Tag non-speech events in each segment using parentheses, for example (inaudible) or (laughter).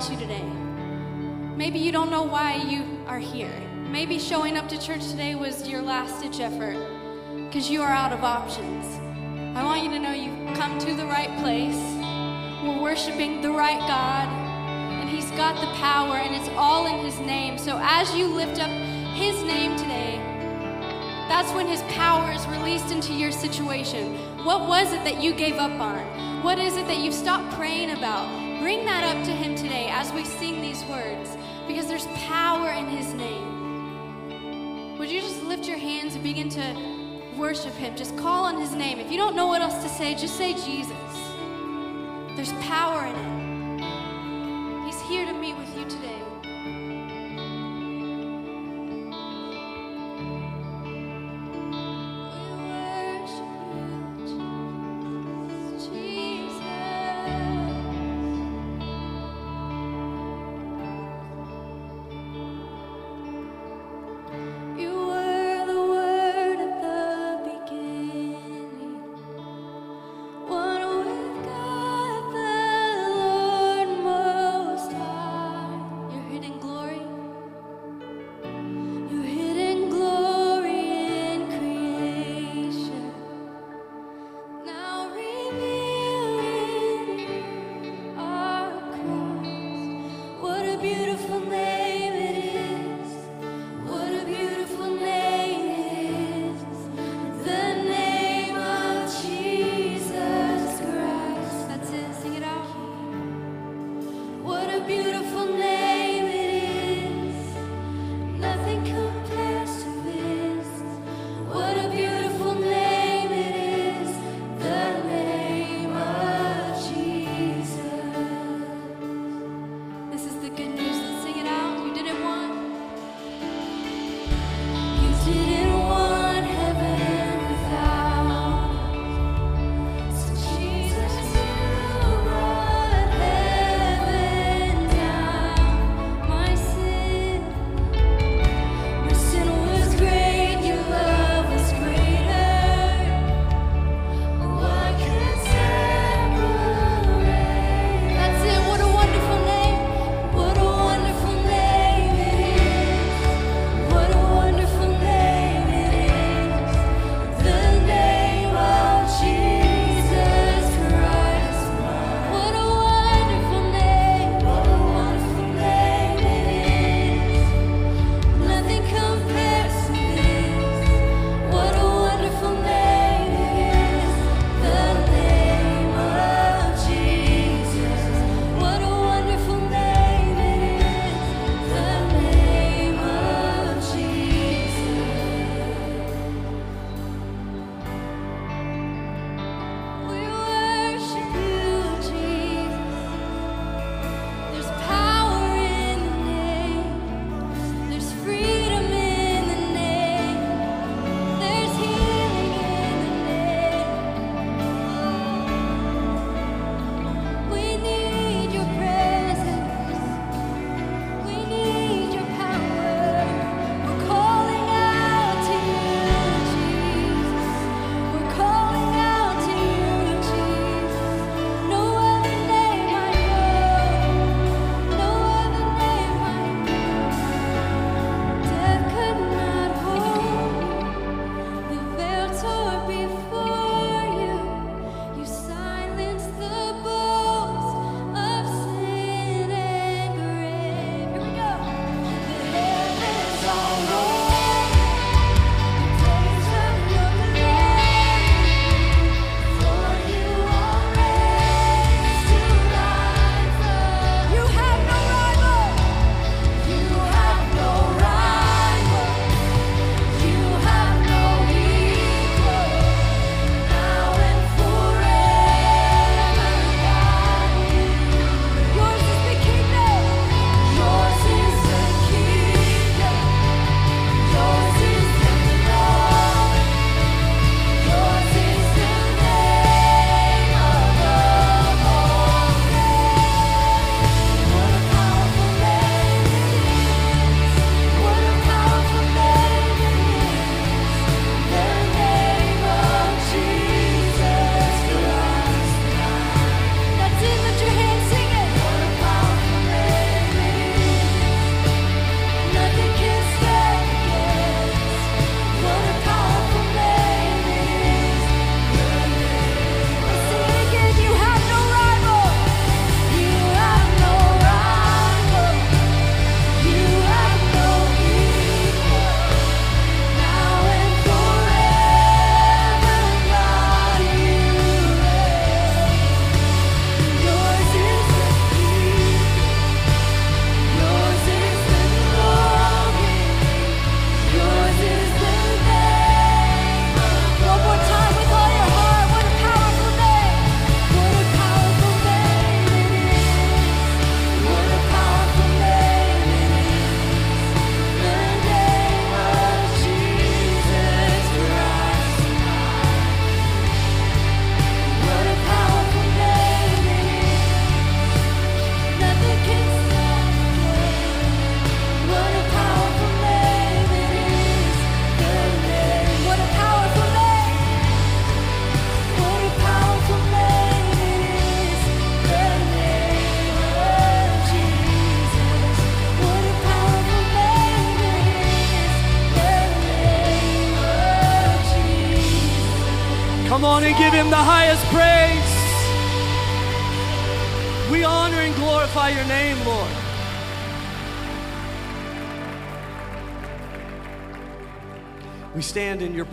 wants you today. Maybe you don't know why you are here. Maybe showing up to church today was your last ditch effort because you are out of options. I want you to know you've come to the right place. We're worshiping the right God, and He's got the power, and it's all in His name. So as you lift up His name today, that's when His power is released into your situation. What was it that you gave up on? What is it that you've stopped praying about? Bring that up to Him today as we sing these words, because there's power in His name. Would you just lift your hands and begin to worship Him? Just call on His name. If you don't know what else to say, just say Jesus. There's power in it.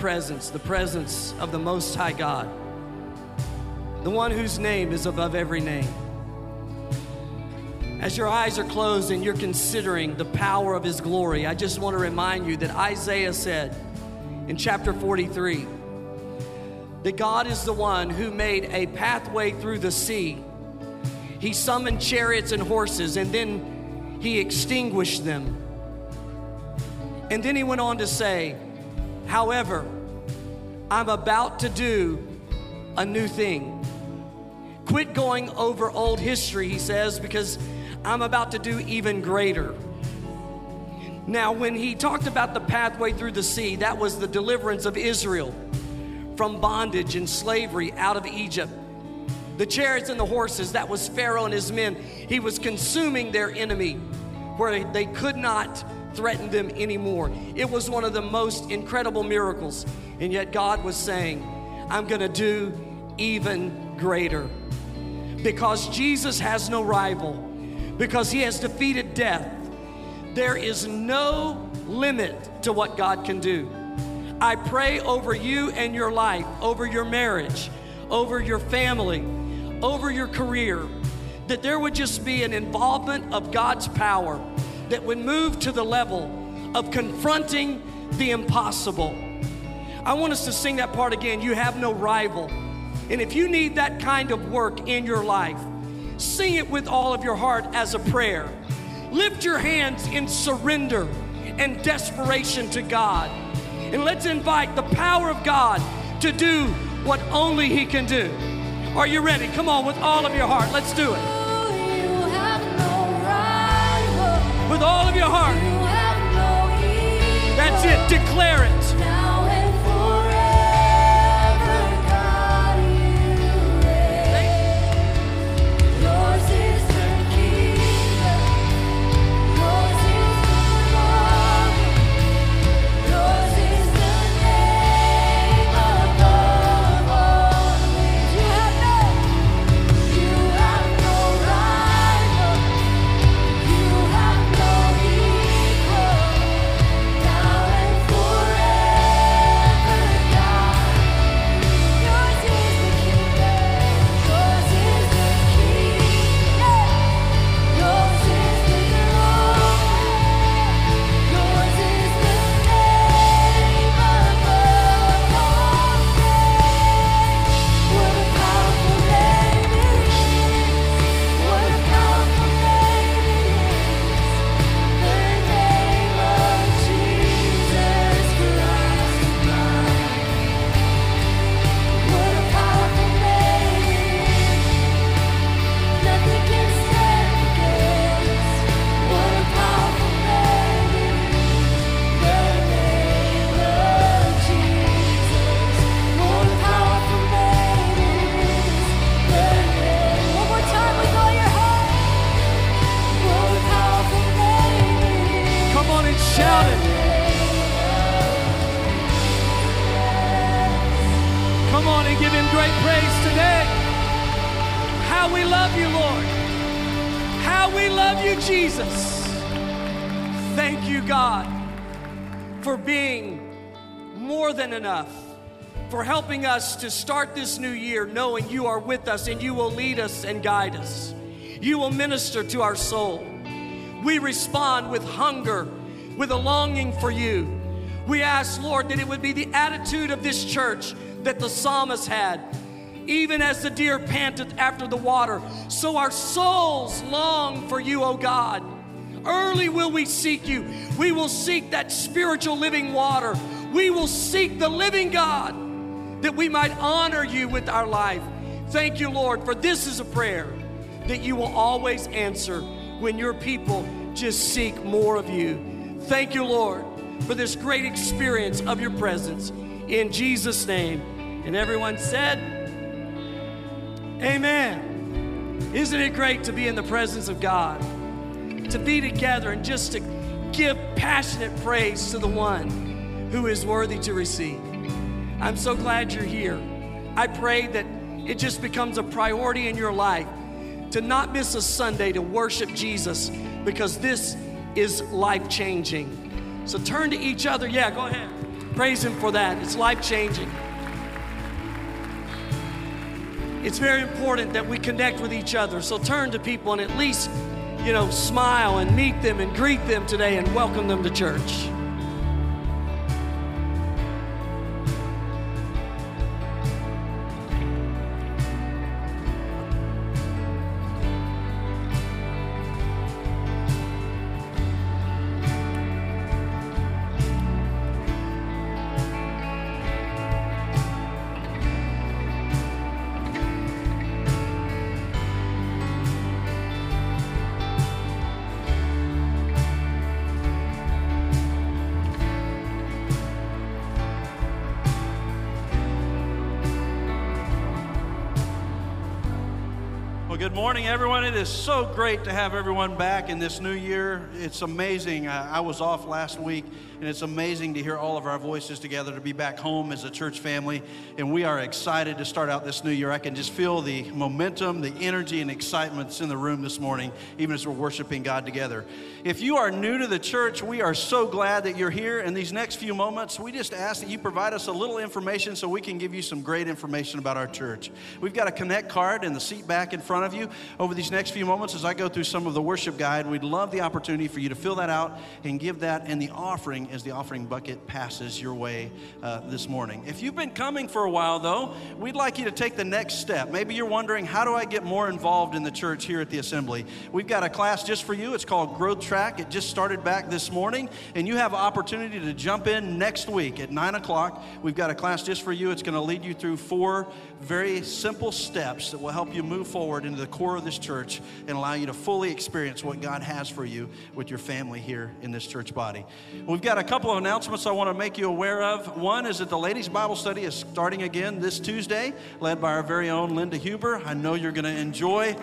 Presence, the presence of the Most High God, the one whose name is above every name. As your eyes are closed and you're considering the power of His glory, I just want to remind you that Isaiah said in chapter 43 that God is the one who made a pathway through the sea. He summoned chariots and horses and then He extinguished them. And then He went on to say, However, I'm about to do a new thing. Quit going over old history, he says, because I'm about to do even greater. Now, when he talked about the pathway through the sea, that was the deliverance of Israel from bondage and slavery out of Egypt. The chariots and the horses, that was Pharaoh and his men. He was consuming their enemy where they could not threaten them anymore. It was one of the most incredible miracles. And yet God was saying, I'm going to do even greater. Because Jesus has no rival, because he has defeated death, there is no limit to what God can do. I pray over you and your life, over your marriage, over your family, over your career, that there would just be an involvement of God's power that would move to the level of confronting the impossible. I want us to sing that part again. You have no rival. And if you need that kind of work in your life, sing it with all of your heart as a prayer. Lift your hands in surrender and desperation to God. And let's invite the power of God to do what only He can do. Are you ready? Come on, with all of your heart. Let's do it. You have no rival. With all of your heart. You have no. That's it. Declare it. Enough, for helping us to start this new year knowing you are with us and you will lead us and guide us. You will minister to our soul. We respond with hunger, with a longing for you. We ask, Lord, that it would be the attitude of this church that the psalmist had. Even as the deer panteth after the water, so our souls long for you, O God. Early will we seek you. We will seek that spiritual living water. We will seek the living God that we might honor you with our life. Thank you, Lord, for this is a prayer that you will always answer when your people just seek more of you. Thank you, Lord, for this great experience of your presence. In Jesus' name. And everyone said, Amen. Isn't it great to be in the presence of God? To be together and just to give passionate praise to the one who is worthy to receive. I'm so glad you're here. I pray that it just becomes a priority in your life to not miss a Sunday to worship Jesus because this is life changing. So turn to each other. Yeah, go ahead. Praise Him for that. It's life changing. It's very important that we connect with each other. So turn to people and at least, you know, smile and meet them and greet them today and welcome them to church. Good morning, everyone. It is so great to have everyone back in this new year. It's amazing. I, I was off last week, and it's amazing to hear all of our voices together to be back home as a church family. And we are excited to start out this new year. I can just feel the momentum, the energy, and excitement that's in the room this morning, even as we're worshiping God together. If you are new to the church, we are so glad that you're here. In these next few moments, we just ask that you provide us a little information so we can give you some great information about our church. We've got a connect card in the seat back in front of you. Over these next few moments, as I go through some of the worship guide, we'd love the opportunity for you to fill that out and give that and the offering as the offering bucket passes your way uh, this morning. If you've been coming for a while, though, we'd like you to take the next step. Maybe you're wondering, how do I get more involved in the church here at the assembly? We've got a class just for you. It's called Growth Track. It just started back this morning, and you have an opportunity to jump in next week at 9 o'clock. We've got a class just for you. It's going to lead you through four very simple steps that will help you move forward into the core of this church and allow you to fully experience what God has for you with your family here in this church body. We've got a couple of announcements I want to make you aware of. One is that the ladies' Bible study is starting again this Tuesday, led by our very own Linda Huber. I know you're going to enjoy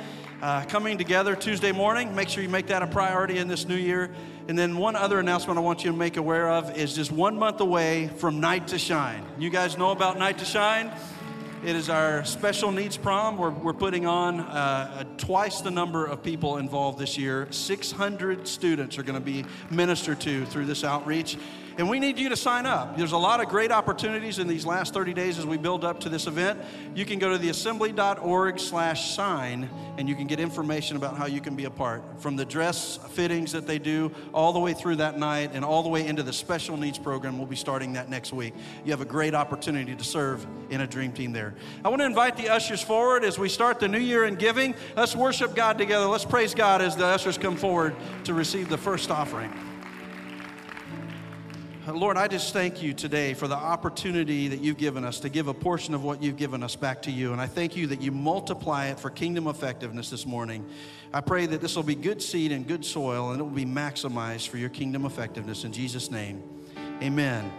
uh, coming together Tuesday morning. Make sure you make that a priority in this new year. And then one other announcement I want you to make aware of is just one month away from Night to Shine. You guys know about Night to Shine? It is our special needs prom. We're, we're putting on uh, twice the number of people involved this year. 600 students are going to be ministered to through this outreach. And we need you to sign up. There's a lot of great opportunities in these last 30 days as we build up to this event. You can go to theassembly.org slash sign and you can get information about how you can be a part. From the dress fittings that they do all the way through that night and all the way into the special needs program. We'll be starting that next week. You have a great opportunity to serve in a dream team there. I want to invite the ushers forward as we start the new year in giving. Let's worship God together. Let's praise God as the ushers come forward to receive the first offering. Lord, I just thank you today for the opportunity that you've given us to give a portion of what you've given us back to you. And I thank you that you multiply it for kingdom effectiveness this morning. I pray that this will be good seed and good soil and it will be maximized for your kingdom effectiveness. In Jesus' name, amen.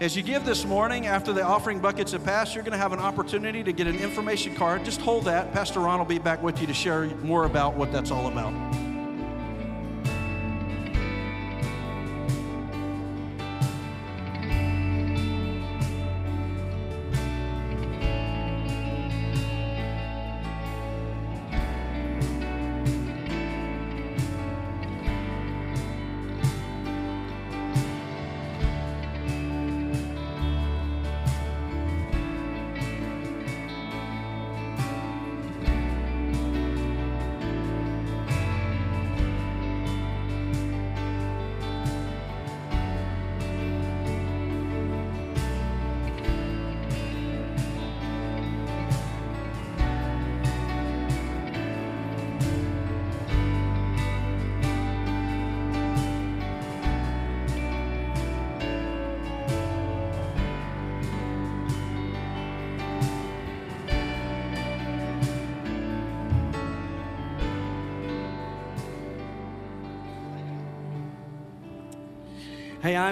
As you give this morning, after the offering buckets have passed, you're going to have an opportunity to get an information card. Just hold that. Pastor Ron will be back with you to share more about what that's all about.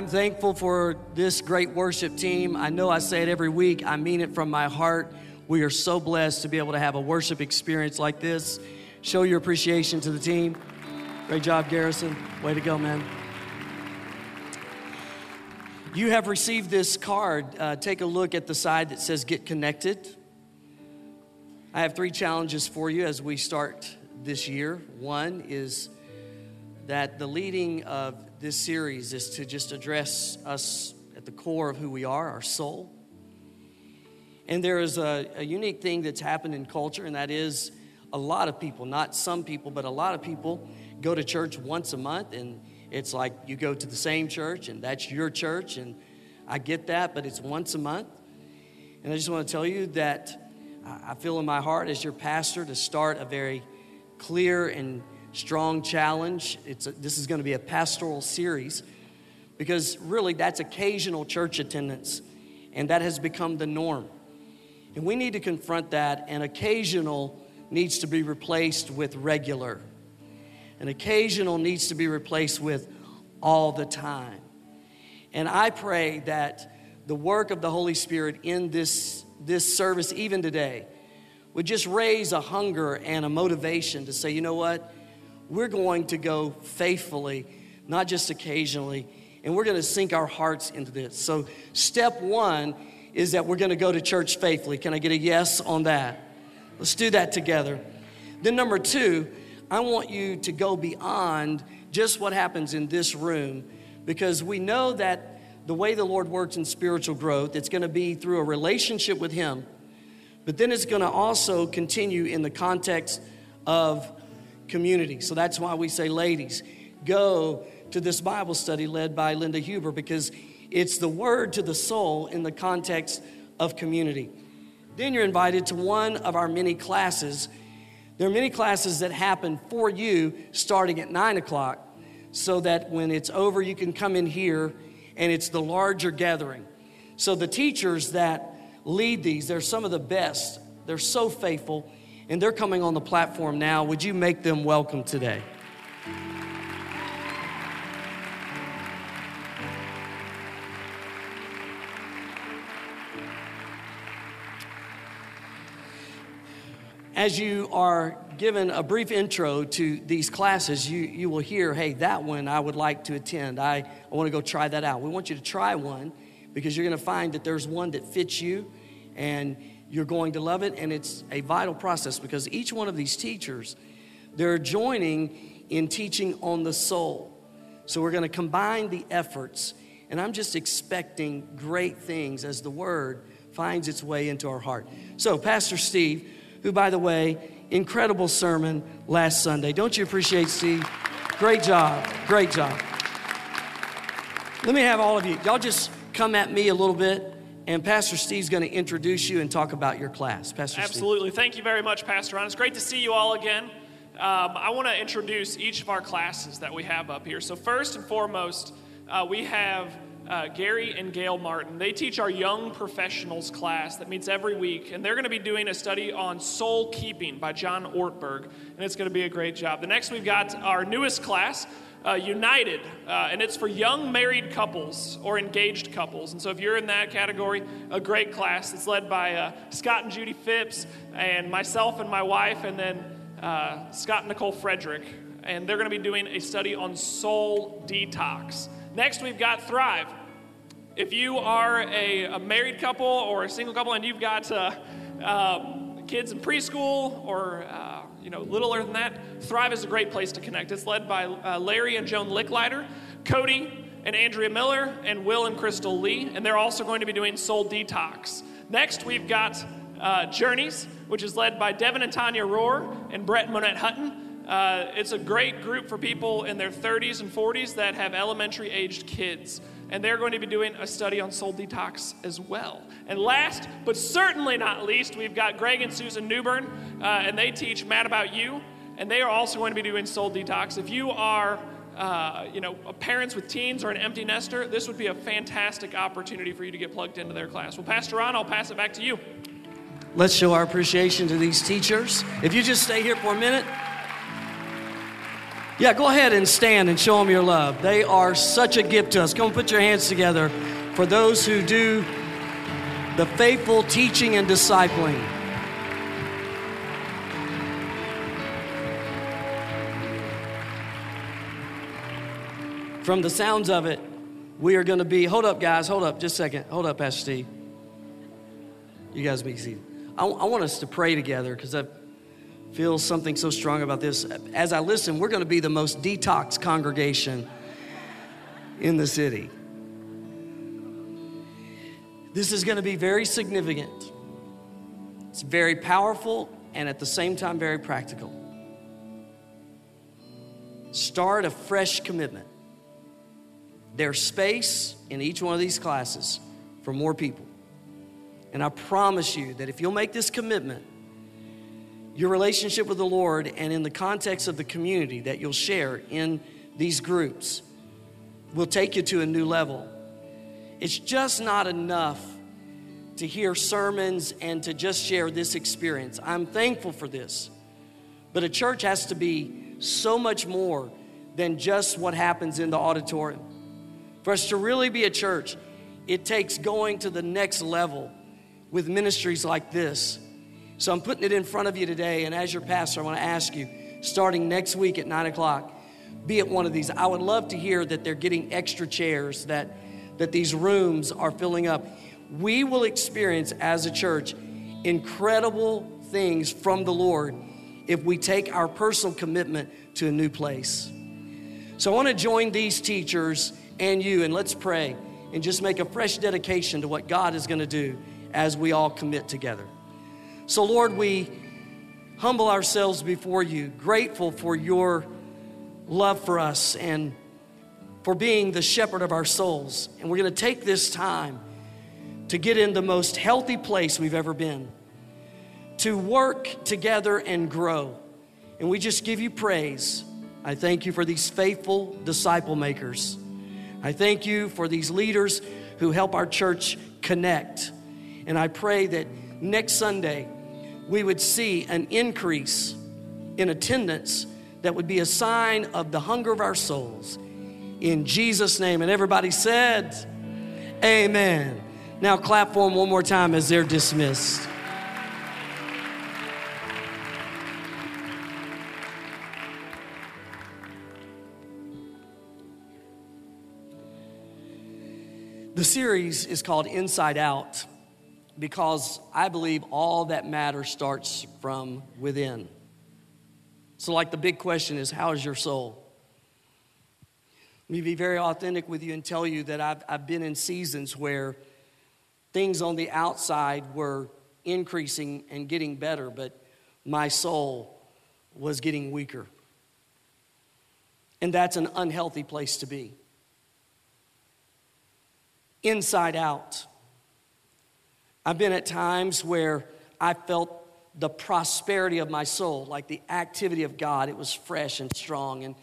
I'm thankful for this great worship team. I know I say it every week, I mean it from my heart. We are so blessed to be able to have a worship experience like this. Show your appreciation to the team. Great job, Garrison. Way to go, man. You have received this card. Uh, take a look at the side that says Get Connected. I have three challenges for you as we start this year. One is that the leading of this series is to just address us at the core of who we are, our soul. And there is a, a unique thing that's happened in culture, and that is a lot of people, not some people, but a lot of people go to church once a month, and it's like you go to the same church, and that's your church, and I get that, but it's once a month. And I just want to tell you that I I feel in my heart as your pastor to start a very clear and strong challenge. It's a, this is going to be a pastoral series because really that's occasional church attendance, and that has become the norm. And we need to confront that, and occasional needs to be replaced with regular. And occasional needs to be replaced with all the time. And I pray that the work of the Holy Spirit in this, this service, even today, would just raise a hunger and a motivation to say, you know what? We're going to go faithfully, not just occasionally, and we're going to sink our hearts into this. So, step one is that we're going to go to church faithfully. Can I get a yes on that? Let's do that together. Then, number two, I want you to go beyond just what happens in this room because we know that the way the Lord works in spiritual growth, it's going to be through a relationship with Him, but then it's going to also continue in the context of community. So that's why we say, ladies, go to this Bible study led by Linda Huber because it's the word to the soul in the context of community. Then you're invited to one of our many classes. There are many classes that happen for you starting at 9 o'clock so that when it's over, you can come in here and it's the larger gathering. So the teachers that lead these, they're some of the best. They're so faithful and they're coming on the platform now. Would you make them welcome today? As you are given a brief intro to these classes, you, you will hear, hey, that one I would like to attend. I, I want to go try that out. We want you to try one because you're going to find that there's one that fits you and you're going to love it. And it's a vital process because each one of these teachers, they're joining in teaching on the soul. So we're going to combine the efforts. And I'm just expecting great things as the word finds its way into our heart. So, Pastor Steve, who, by the way, incredible sermon last Sunday. Don't you appreciate Steve? Great job. Great job. Let me have all of you. Y'all just come at me a little bit, and Pastor Steve's going to introduce you and talk about your class. Pastor Steve. Absolutely. Thank you very much, Pastor Ron. It's great to see you all again. Um, I want to introduce each of our classes that we have up here. So, first and foremost, uh, we have uh, Gary and Gail Martin. They teach our young professionals class that meets every week, and they're going to be doing a study on soul keeping by John Ortberg, and it's going to be a great job. The next, we've got our newest class. Uh, United, uh, and it's for young married couples or engaged couples. And so, if you're in that category, a great class. It's led by uh, Scott and Judy Phipps, and myself and my wife, and then uh, Scott and Nicole Frederick. And they're going to be doing a study on soul detox. Next, we've got Thrive. If you are a, a married couple or a single couple and you've got uh, um, kids in preschool or uh, you know littler than that, Thrive is a great place to connect. It's led by uh, Larry and Joan Licklider, Cody and Andrea Miller, and Will and Crystal Lee, and they're also going to be doing Soul Detox. Next, we've got uh, Journeys, which is led by Devin and Tanya Rohr and Brett and Monette Hutton. Uh, it's a great group for people in their 30s and 40s that have elementary aged kids. And they're going to be doing a study on soul detox as well. And last, but certainly not least, we've got Greg and Susan Newburn, uh, and they teach Mad About You. And they are also going to be doing soul detox. If you are uh, you know, parents with teens or an empty nester, this would be a fantastic opportunity for you to get plugged into their class. Well, Pastor Ron, I'll pass it back to you. Let's show our appreciation to these teachers. If you just stay here for a minute. Yeah, go ahead and stand and show them your love. They are such a gift to us. Come put your hands together for those who do the faithful teaching and discipling. From the sounds of it, we are going to be. Hold up, guys. Hold up. Just a second. Hold up, Pastor Steve. You guys be seated. I, I want us to pray together because I feel something so strong about this. As I listen, we're going to be the most detox congregation in the city. This is going to be very significant. It's very powerful and at the same time very practical. Start a fresh commitment. There's space in each one of these classes for more people. And I promise you that if you'll make this commitment, your relationship with the Lord and in the context of the community that you'll share in these groups will take you to a new level. It's just not enough to hear sermons and to just share this experience. I'm thankful for this. But a church has to be so much more than just what happens in the auditorium. For us to really be a church, it takes going to the next level with ministries like this. So I'm putting it in front of you today, and as your pastor, I want to ask you, starting next week at 9 o'clock, be at one of these. I would love to hear that they're getting extra chairs, that, that these rooms are filling up. We will experience as a church incredible things from the Lord if we take our personal commitment to a new place. So I want to join these teachers and you, and let's pray and just make a fresh dedication to what God is going to do as we all commit together. So, Lord, we humble ourselves before you, grateful for your love for us and for being the shepherd of our souls. And we're going to take this time to get in the most healthy place we've ever been, to work together and grow. And we just give you praise. I thank you for these faithful disciple makers. I thank you for these leaders who help our church connect. And I pray that next Sunday we would see an increase in attendance that would be a sign of the hunger of our souls. In Jesus' name. And everybody said, Amen. Now clap for them one more time as they're dismissed. The series is called Inside Out because I believe all that matters starts from within. So, like the big question is, how is your soul? Let me be very authentic with you and tell you that I've, I've been in seasons where things on the outside were increasing and getting better, but my soul was getting weaker. And that's an unhealthy place to be. Inside out. I've been at times where I felt the prosperity of my soul, like the activity of God. It was fresh and strong. And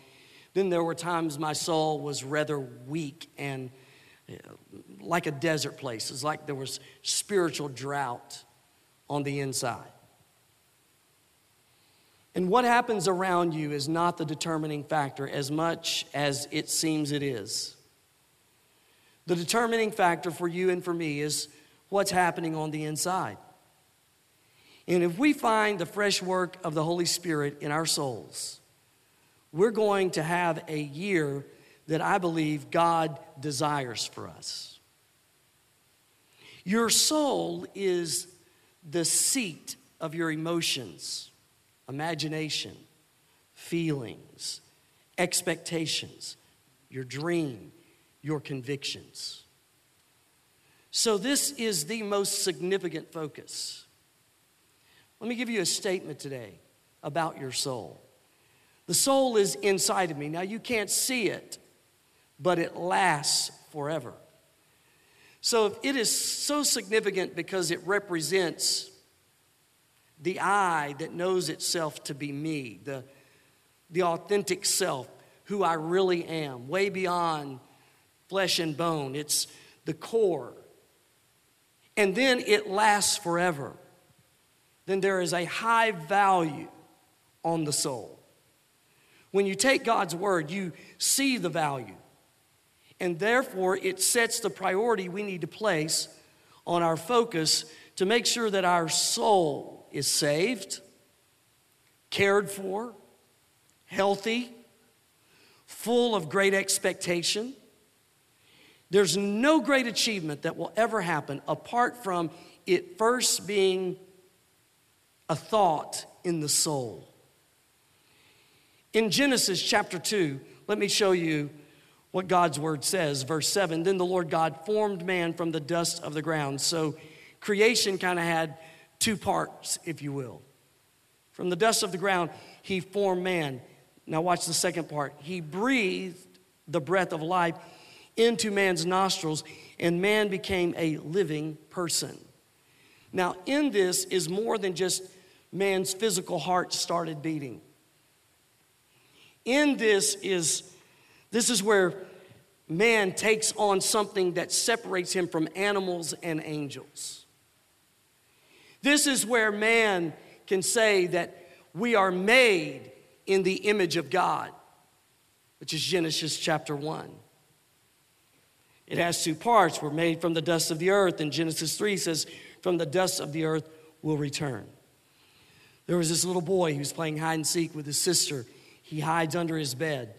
then there were times my soul was rather weak and uh, like a desert place. It's like there was spiritual drought on the inside. And what happens around you is not the determining factor as much as it seems it is. The determining factor for you and for me is what's happening on the inside. And if we find the fresh work of the Holy Spirit in our souls, we're going to have a year that I believe God desires for us. Your soul is the seat of your emotions, imagination, feelings, expectations, your dream, your convictions. So, this is the most significant focus. Let me give you a statement today about your soul. The soul is inside of me. Now, you can't see it, but it lasts forever. So, it is so significant because it represents the I that knows itself to be me, the, the authentic self, who I really am, way beyond flesh and bone. It's the core. And then it lasts forever. Then there is a high value on the soul. When you take God's word, you see the value. And therefore, it sets the priority we need to place on our focus to make sure that our soul is saved, cared for, healthy, full of great expectation. There's no great achievement that will ever happen apart from it first being a thought in the soul. In Genesis chapter 2, let me show you what God's word says. Verse 7 Then the Lord God formed man from the dust of the ground. So creation kind of had two parts, if you will. From the dust of the ground, he formed man. Now, watch the second part. He breathed the breath of life into man's nostrils, and man became a living person. Now, in this is more than just man's physical heart started beating. In this is this is where man takes on something that separates him from animals and angels. This is where man can say that we are made in the image of God, which is Genesis chapter 1. It has two parts. We're made from the dust of the earth, and Genesis 3 says, From the dust of the earth will return. There was this little boy who was playing hide and seek with his sister. He hides under his bed.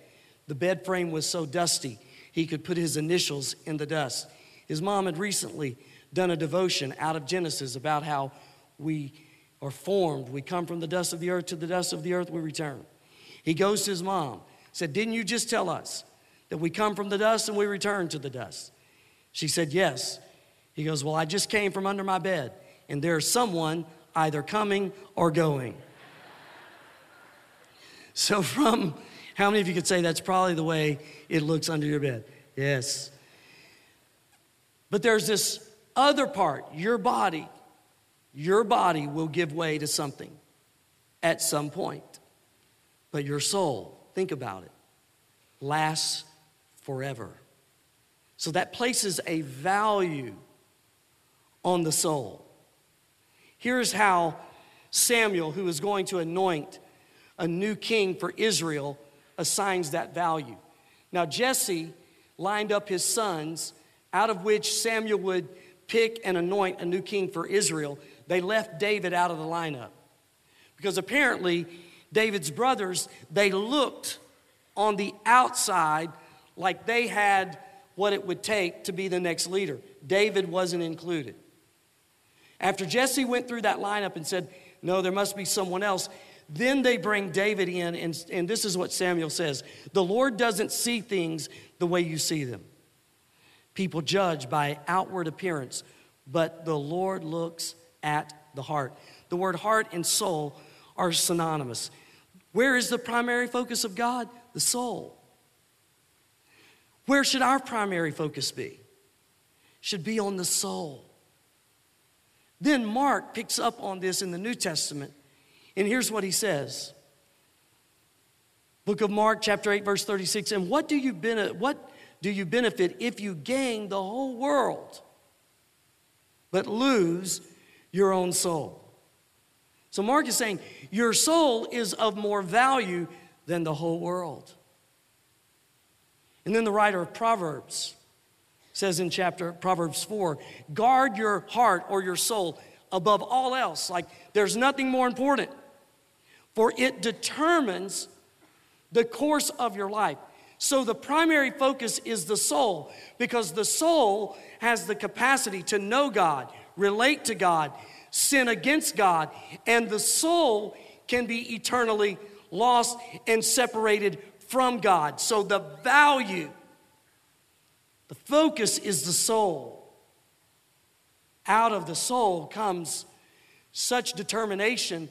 The bed frame was so dusty, he could put his initials in the dust. His mom had recently done a devotion out of Genesis about how we are formed. We come from the dust of the earth to the dust of the earth we return. He goes to his mom, said, Didn't you just tell us that we come from the dust and we return to the dust? She said, Yes. He goes, Well, I just came from under my bed, and there's someone either coming or going. (laughs) So, from how many of you could say that's probably the way it looks under your bed? Yes. But there's this other part, your body. Your body will give way to something at some point. But your soul, think about it, lasts forever. So that places a value on the soul. Here's how Samuel, who is going to anoint a new king for Israel, assigns that value. Now, Jesse lined up his sons, out of which Samuel would pick and anoint a new king for Israel. They left David out of the lineup because apparently David's brothers, they looked on the outside like they had what it would take to be the next leader. David wasn't included. After Jesse went through that lineup and said, No, there must be someone else, then they bring David in, and, and this is what Samuel says The Lord doesn't see things the way you see them. People judge by outward appearance, but the Lord looks at the heart. The word heart and soul are synonymous. Where is the primary focus of God? The soul. Where should our primary focus be? Should be on the soul. Then Mark picks up on this in the New Testament, and here's what he says. Book of Mark, chapter 8, verse 36. And what do you benefit, what do you benefit if you gain the whole world, but lose your own soul? So Mark is saying, your soul is of more value than the whole world. And then the writer of Proverbs says in chapter Proverbs 4 guard your heart or your soul above all else. Like there's nothing more important, for it determines the course of your life. So the primary focus is the soul because the soul has the capacity to know God, relate to God, sin against God, and the soul can be eternally lost and separated from God. So the value, the focus is the soul. Out of the soul comes such determination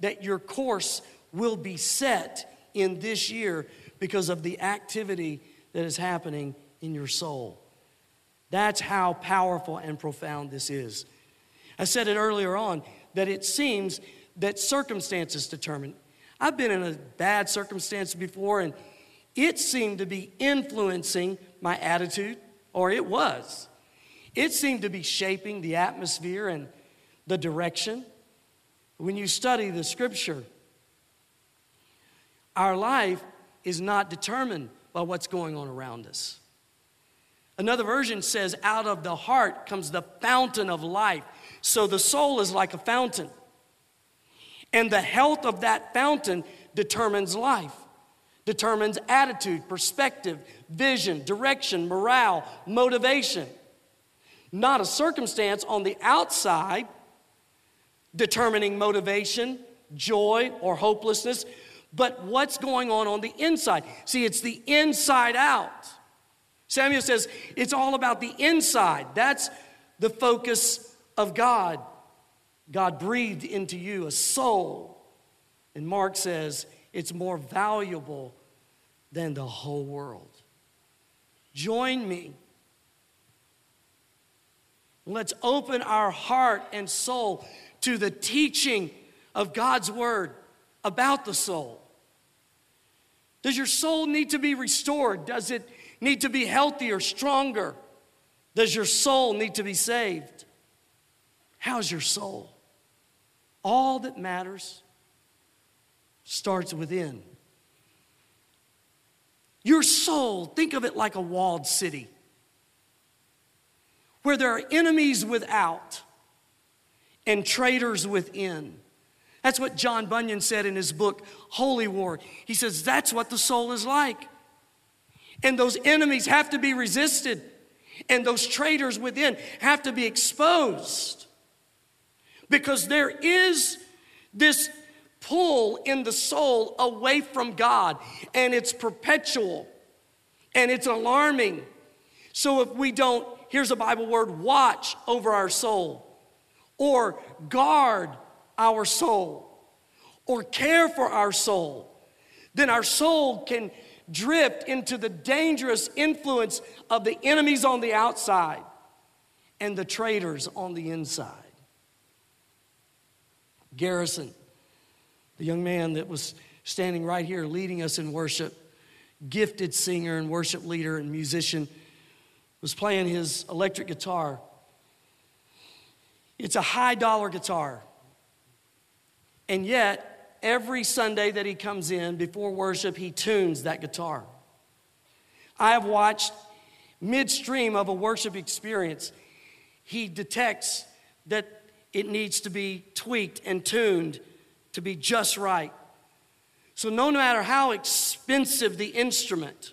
that your course will be set in this year because of the activity that is happening in your soul. That's how powerful and profound this is. I said it earlier on that it seems that circumstances determine. I've been in a bad circumstance before, and it seemed to be influencing my attitude, or it was. It seemed to be shaping the atmosphere and the direction. When you study the scripture, our life is not determined by what's going on around us. Another version says, out of the heart comes the fountain of life. So the soul is like a fountain. And the health of that fountain determines life, determines attitude, perspective, vision, direction, morale, motivation. Not a circumstance on the outside determining motivation, joy, or hopelessness, but what's going on on the inside. See, it's the inside out. Samuel says it's all about the inside. That's the focus of God. God breathed into you a soul. And Mark says it's more valuable than the whole world. Join me. Let's open our heart and soul to the teaching of God's word about the soul. Does your soul need to be restored? Does it need to be healthier, stronger? Does your soul need to be saved? How's your soul? All that matters starts within. Your soul, think of it like a walled city where there are enemies without and traitors within. That's what John Bunyan said in his book, Holy War. He says, That's what the soul is like. And those enemies have to be resisted, and those traitors within have to be exposed. Because there is this pull in the soul away from God, and it's perpetual and it's alarming. So if we don't, here's a Bible word, watch over our soul or guard our soul or care for our soul, then our soul can drift into the dangerous influence of the enemies on the outside and the traitors on the inside. Garrison, the young man that was standing right here leading us in worship, gifted singer and worship leader and musician, was playing his electric guitar. It's a high dollar guitar. And yet, every Sunday that he comes in before worship, he tunes that guitar. I have watched midstream of a worship experience, he detects that it needs to be tweaked and tuned to be just right. So, no matter how expensive the instrument,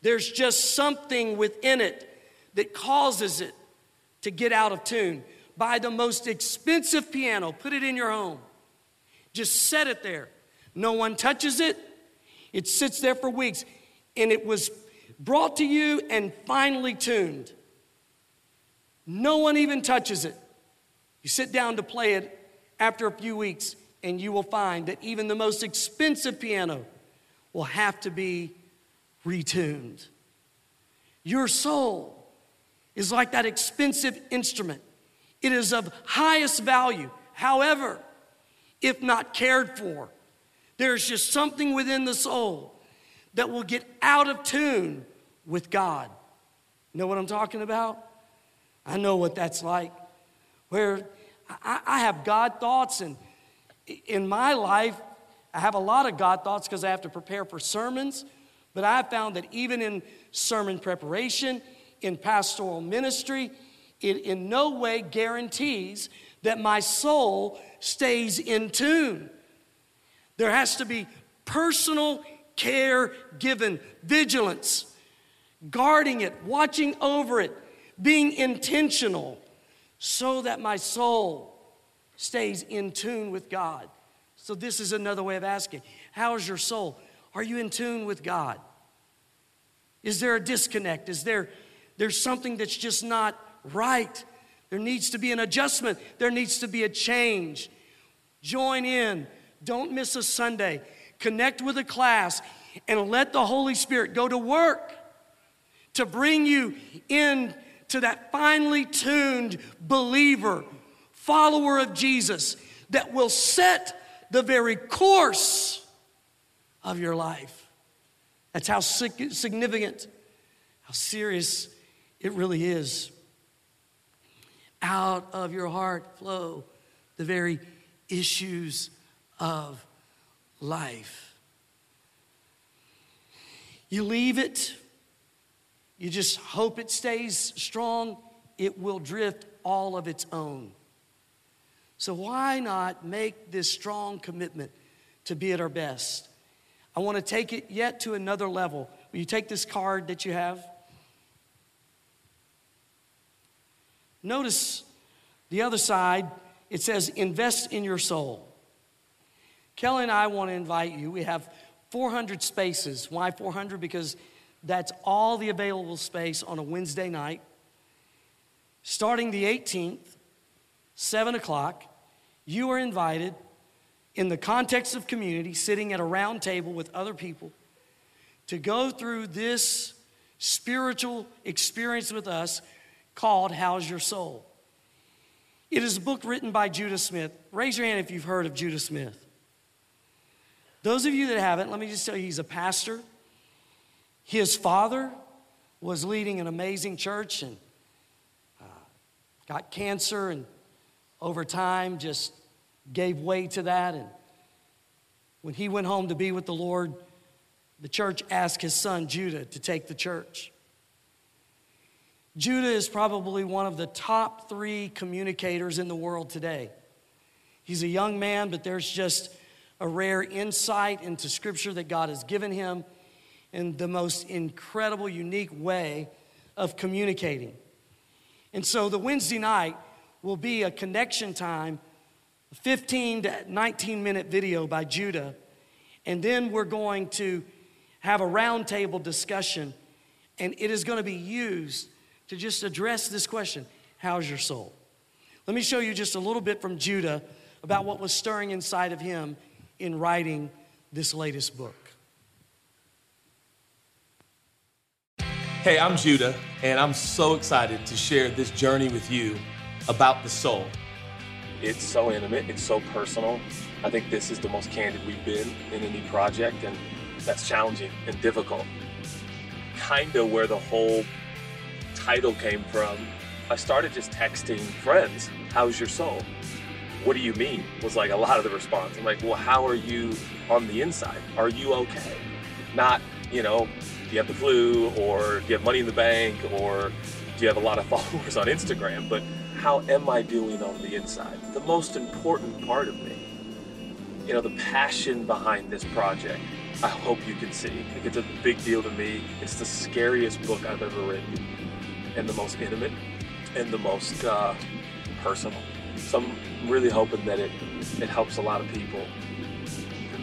there's just something within it that causes it to get out of tune. Buy the most expensive piano, put it in your home. Just set it there. No one touches it. It sits there for weeks. And it was brought to you and finely tuned. No one even touches it. You sit down to play it after a few weeks, and you will find that even the most expensive piano will have to be retuned. Your soul is like that expensive instrument, it is of highest value. However, if not cared for. There's just something within the soul that will get out of tune with God. Know what I'm talking about? I know what that's like. Where I, I have God thoughts, and in my life, I have a lot of God thoughts because I have to prepare for sermons. But I've found that even in sermon preparation, in pastoral ministry, it in no way guarantees that my soul stays in tune. There has to be personal care given, vigilance, guarding it, watching over it, being intentional, so that my soul stays in tune with God. So, this is another way of asking How is your soul? Are you in tune with God? Is there a disconnect? Is there there's something that's just not right? There needs to be an adjustment, there needs to be a change. Join in, don't miss a Sunday. Connect with a class and let the Holy Spirit go to work to bring you in to that finely tuned believer, follower of Jesus that will set the very course of your life. That's how significant, how serious it really is. Out of your heart flow the very issues of life. You leave it, you just hope it stays strong, it will drift all of its own. So, why not make this strong commitment to be at our best? I want to take it yet to another level. Will you take this card that you have? Notice the other side it says, invest in your soul. Kelly and I want to invite you. We have 400 spaces. Why 400? Because that's all the available space on a Wednesday night. Starting the 18th, 7 o'clock, you are invited in the context of community, sitting at a round table with other people, to go through this spiritual experience with us called How's Your Soul? It is a book written by Judah Smith. Raise your hand if you've heard of Judah Smith. Those of you that haven't, let me just tell you, he's a pastor. His father was leading an amazing church and uh, got cancer, and over time just gave way to that. And when he went home to be with the Lord, the church asked his son Judah to take the church. Judah is probably one of the top three communicators in the world today. He's a young man, but there's just a rare insight into Scripture that God has given him in the most incredible, unique way of communicating. And so the Wednesday night will be a connection time, 15 to 19 minute video by Judah. And then we're going to have a roundtable discussion, and it is going to be used to just address this question How's your soul? Let me show you just a little bit from Judah about what was stirring inside of him in writing this latest book. Hey, I'm Judah, and I'm so excited to share this journey with you about the soul. It's so intimate, it's so personal. I think this is the most candid we've been in any project, and that's challenging and difficult. Kind of where the whole title came from. I started just texting friends, How's your soul? What do you mean? Was like a lot of the response. I'm like, Well, how are you on the inside? Are you okay? Not, you know, do you have the flu or do you have money in the bank or do you have a lot of (laughs) followers on Instagram? But how am I doing on the inside? The most important part of me. You know, the passion behind this project, I hope you can see. It's a big deal to me. It's the scariest book I've ever written and the most intimate and the most uh, personal. So I'm really hoping that it, it helps a lot of people.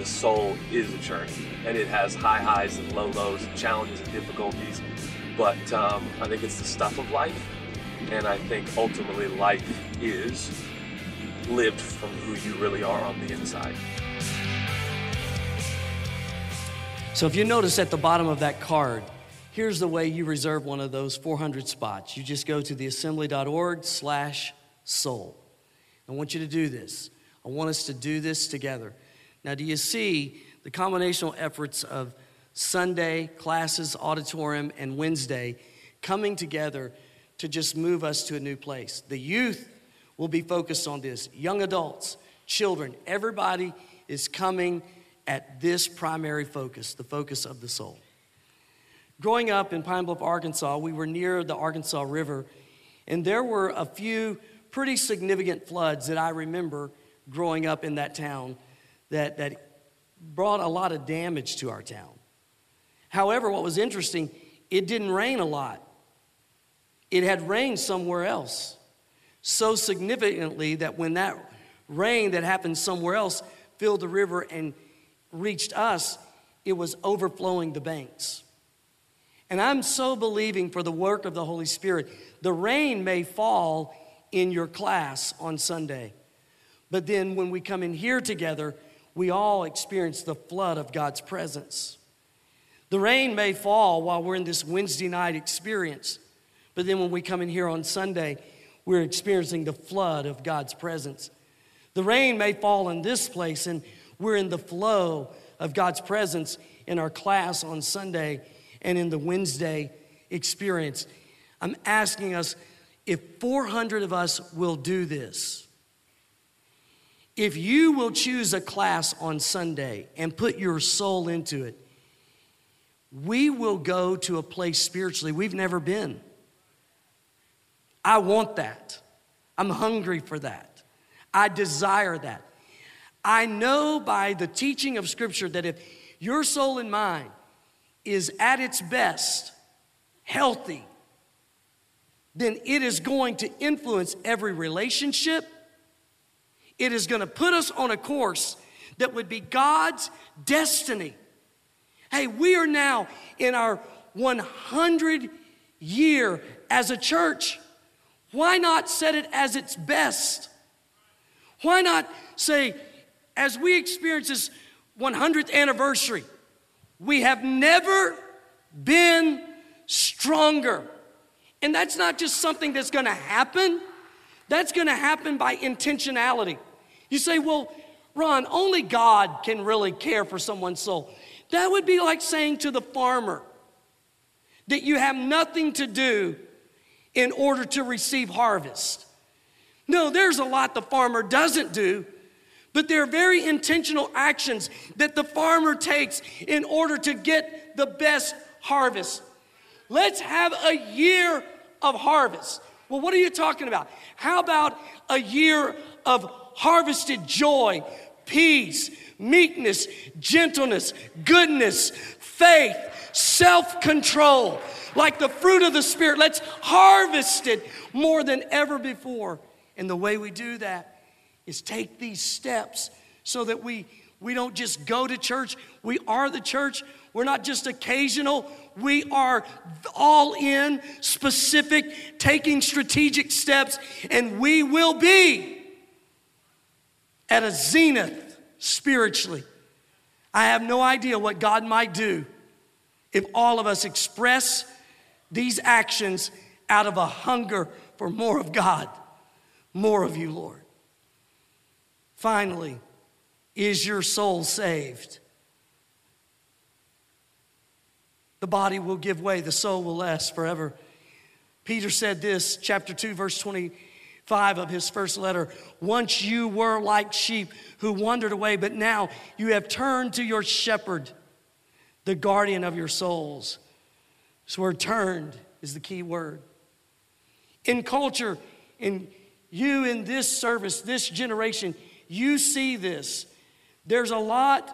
Soul is a journey, and it has high highs and low lows, and challenges and difficulties. But um, I think it's the stuff of life, and I think ultimately life is lived from who you really are on the inside. So if you notice at the bottom of that card, here's the way you reserve one of those 400 spots. You just go to theassembly.org slash soul. I want you to do this. I want us to do this together. Now, do you see the combinational efforts of Sunday, classes, auditorium, and Wednesday coming together to just move us to a new place? The youth will be focused on this, young adults, children, everybody is coming at this primary focus, the focus of the soul. Growing up in Pine Bluff, Arkansas, we were near the Arkansas River, and there were a few pretty significant floods that I remember growing up in that town that, that brought a lot of damage to our town. However, what was interesting, it didn't rain a lot. It had rained somewhere else so significantly that when that rain that happened somewhere else filled the river and reached us, it was overflowing the banks. And I'm so believing for the work of the Holy Spirit. The rain may fall in your class on Sunday, but then when we come in here together, we all experience the flood of God's presence. The rain may fall while we're in this Wednesday night experience, but then when we come in here on Sunday, we're experiencing the flood of God's presence. The rain may fall in this place, and we're in the flow of God's presence in our class on Sunday and in the Wednesday experience. I'm asking us if 400 of us will do this. If you will choose a class on Sunday and put your soul into it, we will go to a place spiritually we've never been. I want that. I'm hungry for that. I desire that. I know by the teaching of Scripture that if your soul and mind is at its best, healthy, then it is going to influence every relationship, It is going to put us on a course that would be God's destiny. Hey, we are now in our 100 year as a church. Why not set it as its best? Why not say, as we experience this 100th anniversary, we have never been stronger. And that's not just something that's gonna happen, that's gonna happen by intentionality. You say, well, Ron, only God can really care for someone's soul. That would be like saying to the farmer that you have nothing to do in order to receive harvest. No, there's a lot the farmer doesn't do, but there are very intentional actions that the farmer takes in order to get the best harvest. Let's have a year of harvest. Well, what are you talking about? How about a year of harvested joy, peace, meekness, gentleness, goodness, faith, self control, like the fruit of the Spirit? Let's harvest it more than ever before. And the way we do that is take these steps so that we, we don't just go to church, we are the church. We're not just occasional, we are all in, specific, taking strategic steps, and we will be at a zenith spiritually. I have no idea what God might do if all of us express these actions out of a hunger for more of God, more of you, Lord. Finally, is your soul saved? The body will give way, the soul will last forever. Peter said this, chapter 2, verse 25 of his first letter Once you were like sheep who wandered away, but now you have turned to your shepherd, the guardian of your souls. This word turned is the key word. In culture, in you in this service, this generation, you see this. There's a lot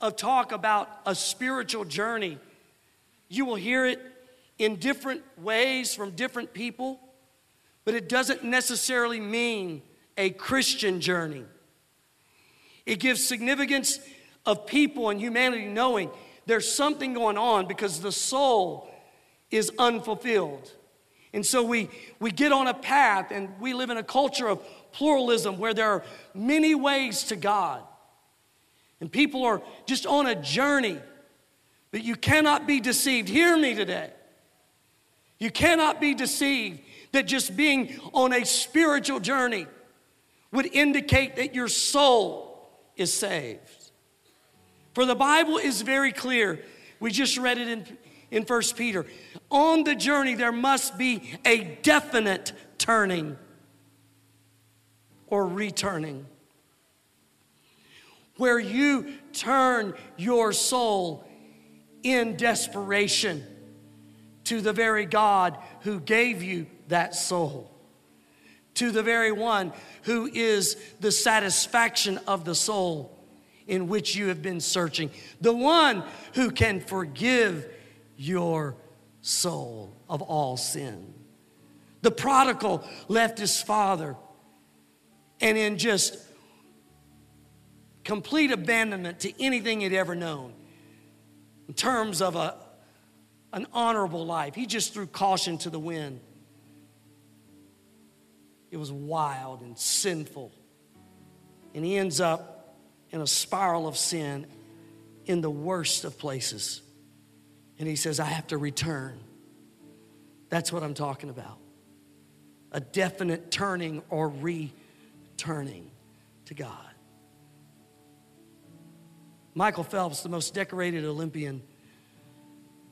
of talk about a spiritual journey. You will hear it in different ways from different people, but it doesn't necessarily mean a Christian journey. It gives significance of people and humanity knowing there's something going on because the soul is unfulfilled. And so we, we get on a path and we live in a culture of pluralism where there are many ways to God. And people are just on a journey. But you cannot be deceived. Hear me today. You cannot be deceived that just being on a spiritual journey would indicate that your soul is saved. For the Bible is very clear. We just read it in, in 1 Peter. On the journey, there must be a definite turning or returning where you turn your soul in desperation to the very God who gave you that soul, to the very one who is the satisfaction of the soul in which you have been searching, the one who can forgive your soul of all sin. The prodigal left his father and in just complete abandonment to anything he'd ever known in terms of a, an honorable life. He just threw caution to the wind. It was wild and sinful. And he ends up in a spiral of sin in the worst of places. And he says, I have to return. That's what I'm talking about. A definite turning or returning to God. Michael Phelps, the most decorated Olympian,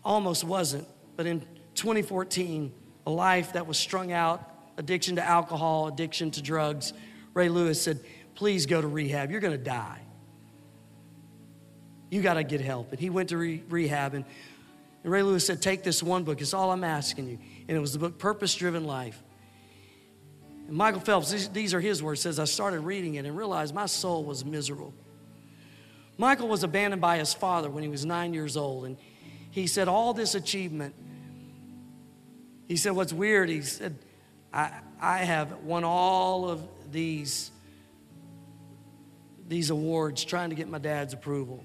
almost wasn't, but in 2014, a life that was strung out, addiction to alcohol, addiction to drugs, Ray Lewis said, Please go to rehab. You're going to die. You got to get help. And he went to re- rehab, and, and Ray Lewis said, Take this one book. It's all I'm asking you. And it was the book Purpose Driven Life. And Michael Phelps, these, these are his words, says, I started reading it and realized my soul was miserable. Michael was abandoned by his father when he was nine years old. And he said, All this achievement, he said, What's weird, he said, I, I have won all of these these awards trying to get my dad's approval.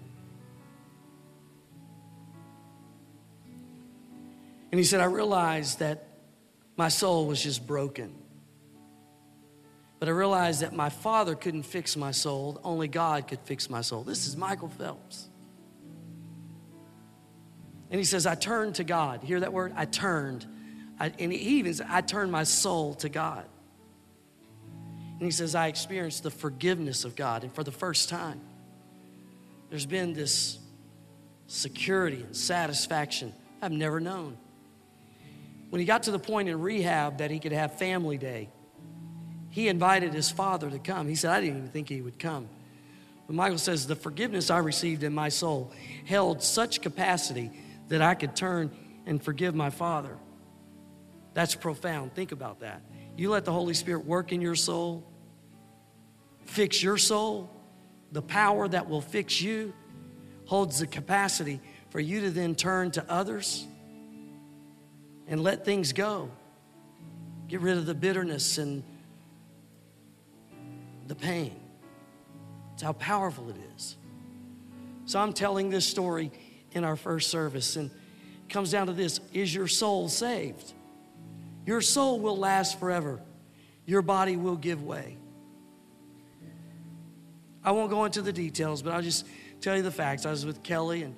And he said, I realized that my soul was just broken. But I realized that my father couldn't fix my soul, only God could fix my soul. This is Michael Phelps. And he says, I turned to God. Hear that word? I turned. And he even said, I turned my soul to God. And he says, I experienced the forgiveness of God. And for the first time, there's been this security and satisfaction I've never known. When he got to the point in rehab that he could have family day, he invited his father to come. He said, I didn't even think he would come. But Michael says, The forgiveness I received in my soul held such capacity that I could turn and forgive my father. That's profound. Think about that. You let the Holy Spirit work in your soul, fix your soul. The power that will fix you holds the capacity for you to then turn to others and let things go. Get rid of the bitterness and the pain. It's how powerful it is. So I'm telling this story in our first service, and it comes down to this Is your soul saved? Your soul will last forever, your body will give way. I won't go into the details, but I'll just tell you the facts. I was with Kelly and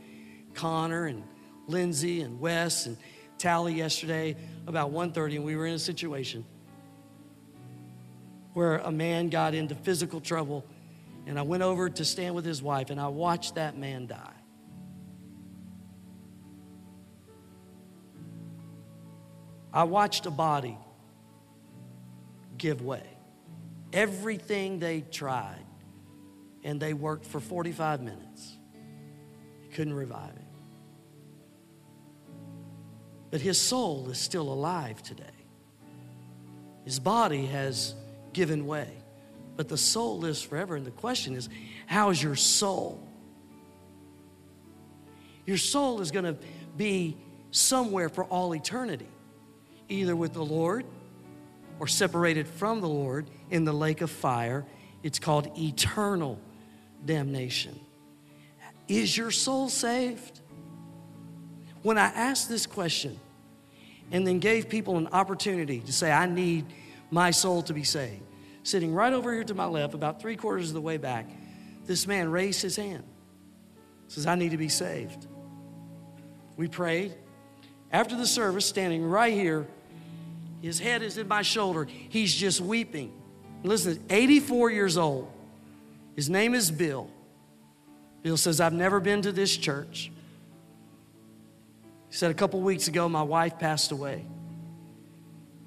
Connor and Lindsay and Wes and Tally yesterday about 1:30, and we were in a situation where a man got into physical trouble, and I went over to stand with his wife, and I watched that man die. I watched a body give way. Everything they tried, and they worked for 45 minutes. Couldn't revive him. But his soul is still alive today. His body has given way, but the soul lives forever. And the question is, how's your soul? Your soul is going to be somewhere for all eternity, either with the Lord or separated from the Lord in the lake of fire. It's called eternal damnation. Is your soul saved? When I asked this question and then gave people an opportunity to say, I need my soul to be saved, sitting right over here to my left, about three quarters of the way back, this man raised his hand, says, I need to be saved. We prayed. After the service, standing right here, his head is in my shoulder. He's just weeping. Listen, 84 years old. His name is Bill. Bill says, I've never been to this church. He said, A couple weeks ago, my wife passed away.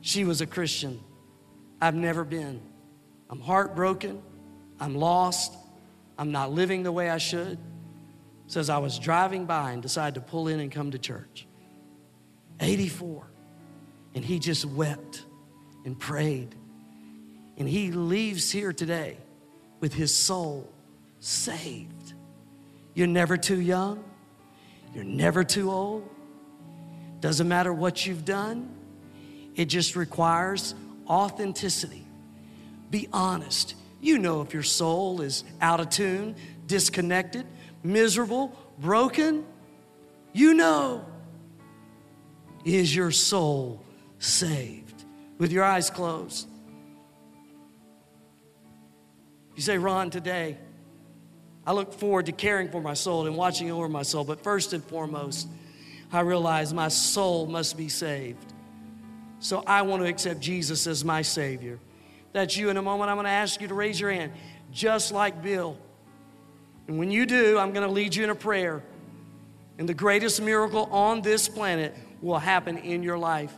She was a Christian. I've never been. I'm heartbroken. I'm lost. I'm not living the way I should. Says, I was driving by and decided to pull in and come to church. 84. And he just wept and prayed. And he leaves here today with his soul saved. You're never too young. You're never too old. Doesn't matter what you've done, it just requires authenticity. Be honest. You know if your soul is out of tune, disconnected, miserable, broken. You know. Is your soul saved? With your eyes closed. You say, Ron, today, I look forward to caring for my soul and watching over my soul, but first and foremost, I realize my soul must be saved. So I want to accept Jesus as my Savior. That's you in a moment. I'm going to ask you to raise your hand, just like Bill. And when you do, I'm going to lead you in a prayer. And the greatest miracle on this planet will happen in your life.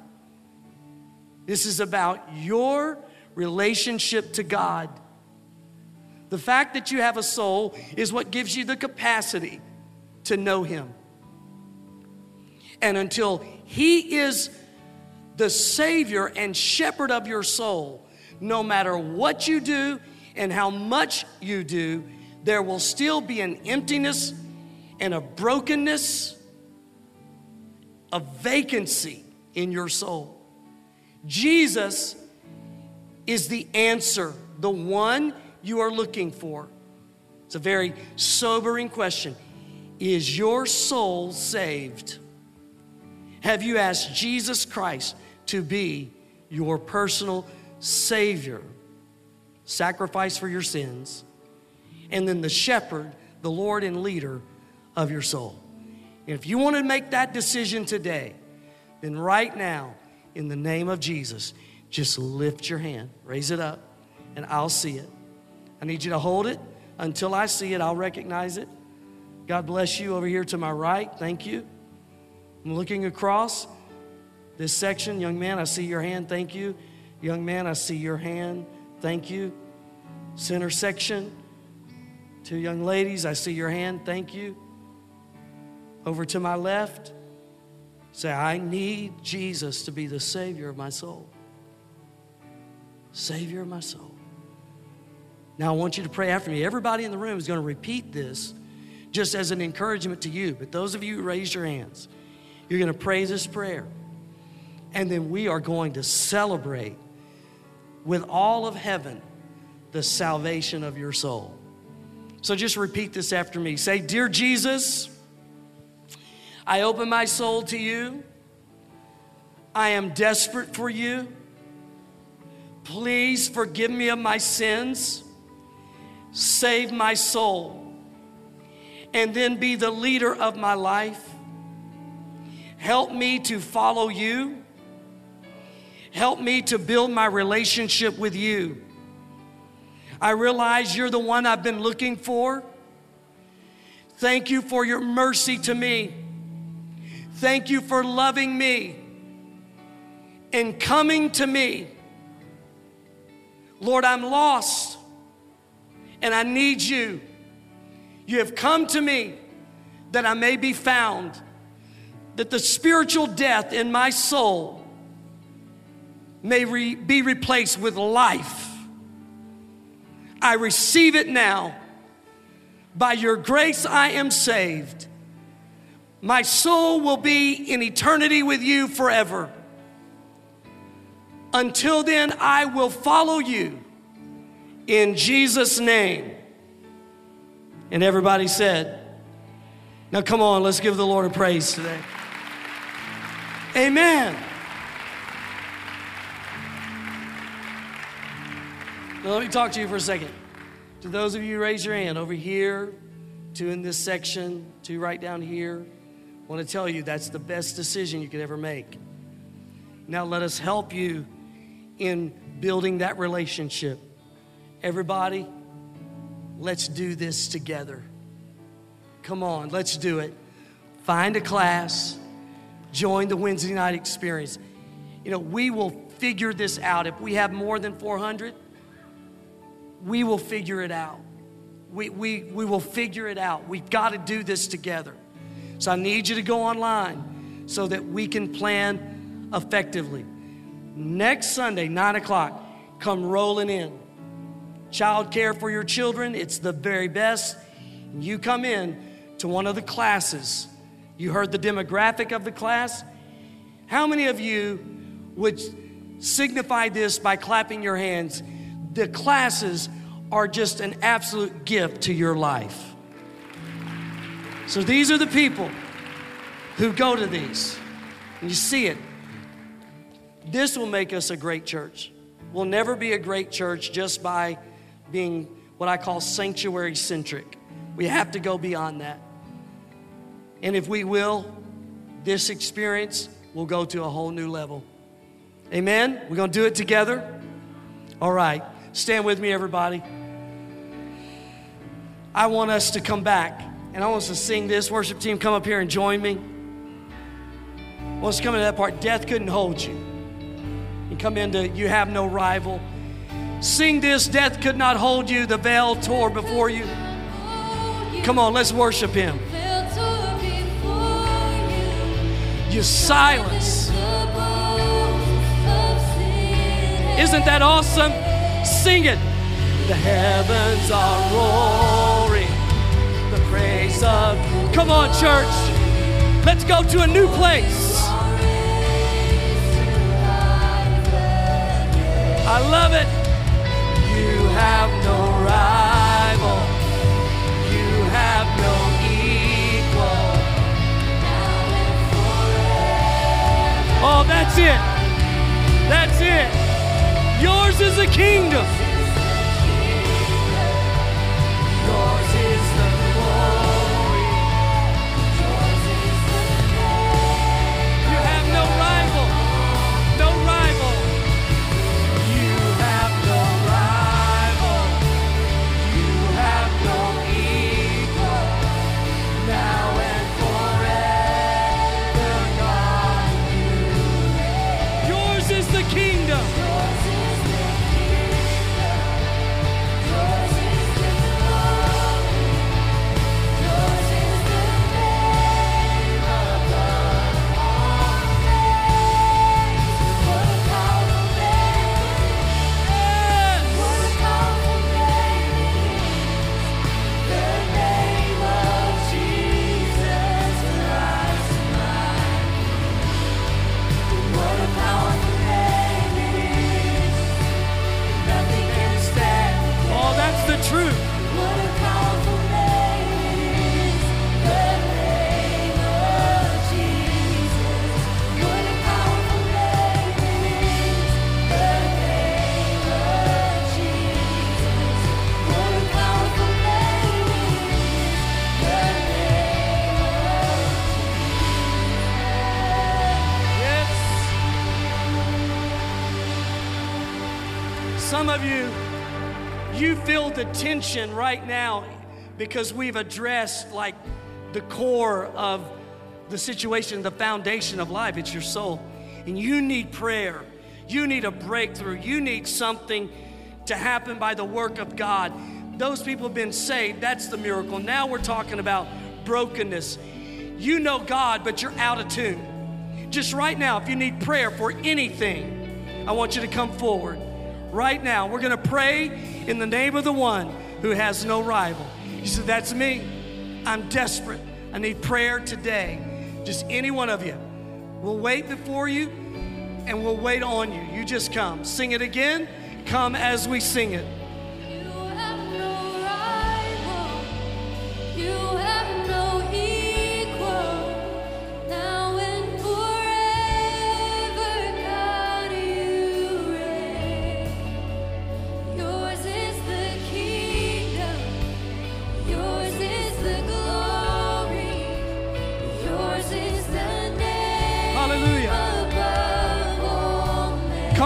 This is about your relationship to God. The fact that you have a soul is what gives you the capacity to know Him. And until He is the Savior and shepherd of your soul, no matter what you do and how much you do, there will still be an emptiness and a brokenness, a vacancy in your soul. Jesus is the answer, the one you are looking for. It's a very sobering question. Is your soul saved? Have you asked Jesus Christ to be your personal Savior? Sacrifice for your sins, and then the shepherd, the Lord and leader of your soul. And if you want to make that decision today, then right now, in the name of Jesus, just lift your hand, raise it up, and I'll see it. I need you to hold it until I see it, I'll recognize it. God bless you over here to my right. Thank you. I'm looking across this section. Young man, I see your hand. Thank you. Young man, I see your hand. Thank you. Center section. Two young ladies, I see your hand. Thank you. Over to my left. Say, I need Jesus to be the Savior of my soul. Savior of my soul. Now, I want you to pray after me. Everybody in the room is going to repeat this just as an encouragement to you. But those of you who raise your hands, you're going to pray this prayer. And then we are going to celebrate with all of heaven the salvation of your soul. So just repeat this after me. Say, Dear Jesus, I open my soul to you. I am desperate for you. Please forgive me of my sins. Save my soul. And then be the leader of my life. Help me to follow you. Help me to build my relationship with you. I realize you're the one I've been looking for. Thank you for your mercy to me. Thank you for loving me and coming to me. Lord, I'm lost and I need you. You have come to me that I may be found, that the spiritual death in my soul may re- be replaced with life. I receive it now. By your grace, I am saved. My soul will be in eternity with you forever. Until then, I will follow you in Jesus' name. And everybody said, Now come on, let's give the Lord a praise today. Amen. Now, let me talk to you for a second. To those of you raise your hand over here, two in this section, two right down here, I want to tell you that's the best decision you could ever make. Now, let us help you in building that relationship. Everybody, let's do this together. Come on, let's do it. Find a class, join the Wednesday night experience. You know, we will figure this out. If we have more than 400, we will figure it out. We, we, we will figure it out. We've got to do this together. So I need you to go online so that we can plan effectively. Next Sunday, 9 o'clock, come rolling in. Child care for your children, it's the very best. You come in to one of the classes. You heard the demographic of the class. How many of you would signify this by clapping your hands? The classes are just an absolute gift to your life. So these are the people who go to these. And you see it. This will make us a great church. We'll never be a great church just by being what I call sanctuary centric. We have to go beyond that. And if we will, this experience will go to a whole new level. Amen? We're going to do it together? All right. Stand with me, everybody. I want us to come back and I want us to sing this. Worship team, come up here and join me. I want us to come into that part. Death couldn't hold you. You come into You Have No Rival. Sing this. Death could not hold you. The veil tore before you. Come on, let's worship Him. You silence. Isn't that awesome? Sing it. The heavens are roaring praise of. Come on, church. Let's go to a new place. I love it. You have no rival. You have no equal. Oh, that's it. That's it. Yours is a kingdom. Tension right now because we've addressed like the core of the situation, the foundation of life. It's your soul. And you need prayer. You need a breakthrough. You need something to happen by the work of God. Those people have been saved. That's the miracle. Now we're talking about brokenness. You know God, but you're out of tune. Just right now, if you need prayer for anything, I want you to come forward. Right now, we're going to pray in the name of the one who has no rival. You said, That's me. I'm desperate. I need prayer today. Just any one of you. We'll wait before you and we'll wait on you. You just come. Sing it again. Come as we sing it.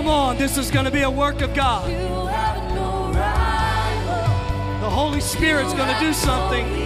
Come on, this is going to be a work of God. You have no rival. The Holy Spirit's going to do something.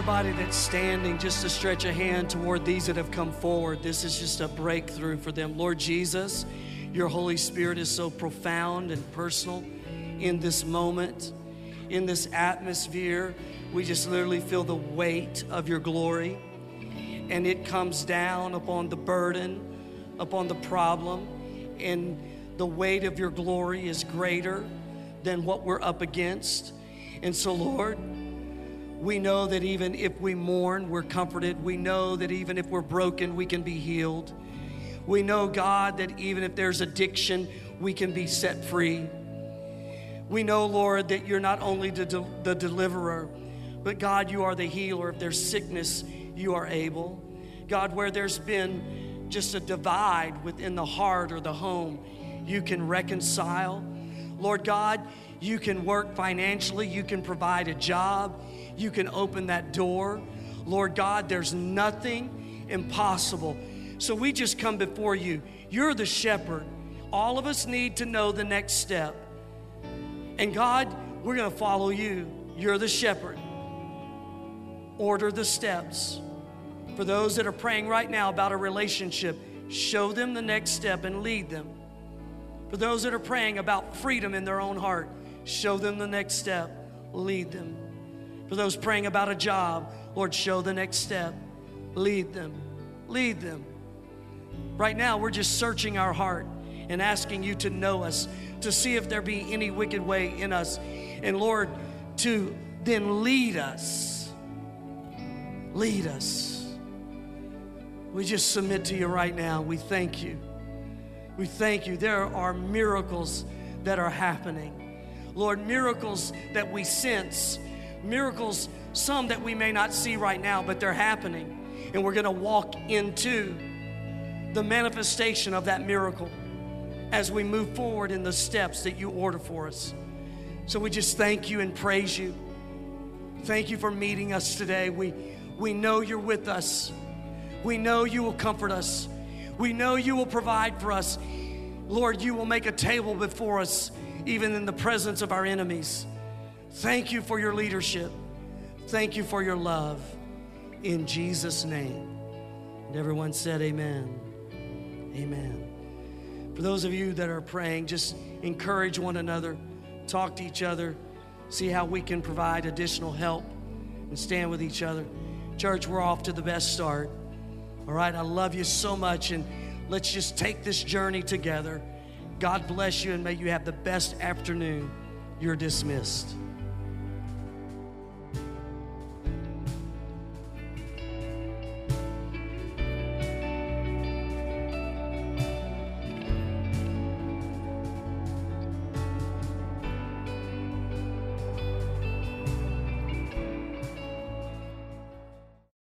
Everybody that's standing just to stretch a hand toward these that have come forward. This is just a breakthrough for them. Lord Jesus, your Holy Spirit is so profound and personal in this moment, in this atmosphere. We just literally feel the weight of your glory. and it comes down upon the burden, upon the problem, and the weight of your glory is greater than what we're up against. And so, Lord, we know that even if we mourn, we're comforted. We know that even if we're broken, we can be healed. We know, God, that even if there's addiction, we can be set free. We know, Lord, that you're not only the, de- the deliverer, but God, you are the healer. If there's sickness, you are able. God, where there's been just a divide within the heart or the home, you can reconcile. Lord God, you can work financially, you can provide a job, you can open that door. Lord God, there's nothing impossible. So we just come before you. You're the shepherd. All of us need to know the next step. And God, we're going to follow you. You're the shepherd. Order the steps. For those that are praying right now about a relationship, show them the next step and lead them. For those that are praying about freedom in their own heart, show them the next step, lead them. For those praying about a job, Lord, show the next step, lead them, lead them. Right now, we're just searching our heart and asking you to know us, to see if there be any wicked way in us. And Lord, to then lead us. Lead us. We just submit to you right now. We thank you. We thank you. There are miracles that are happening. Lord, miracles that we sense, miracles, some that we may not see right now, but they're happening. And we're going to walk into the manifestation of that miracle as we move forward in the steps that you order for us. So we just thank you and praise you. Thank you for meeting us today. We, we know you're with us. We know you will comfort us. We know you will provide for us. Lord, you will make a table before us, even in the presence of our enemies. Thank you for your leadership. Thank you for your love. In Jesus' name. And everyone said, Amen. Amen. For those of you that are praying, just encourage one another, talk to each other, see how we can provide additional help and stand with each other. Church, we're off to the best start. All right, I love you so much, and let's just take this journey together. God bless you, and may you have the best afternoon. You're dismissed.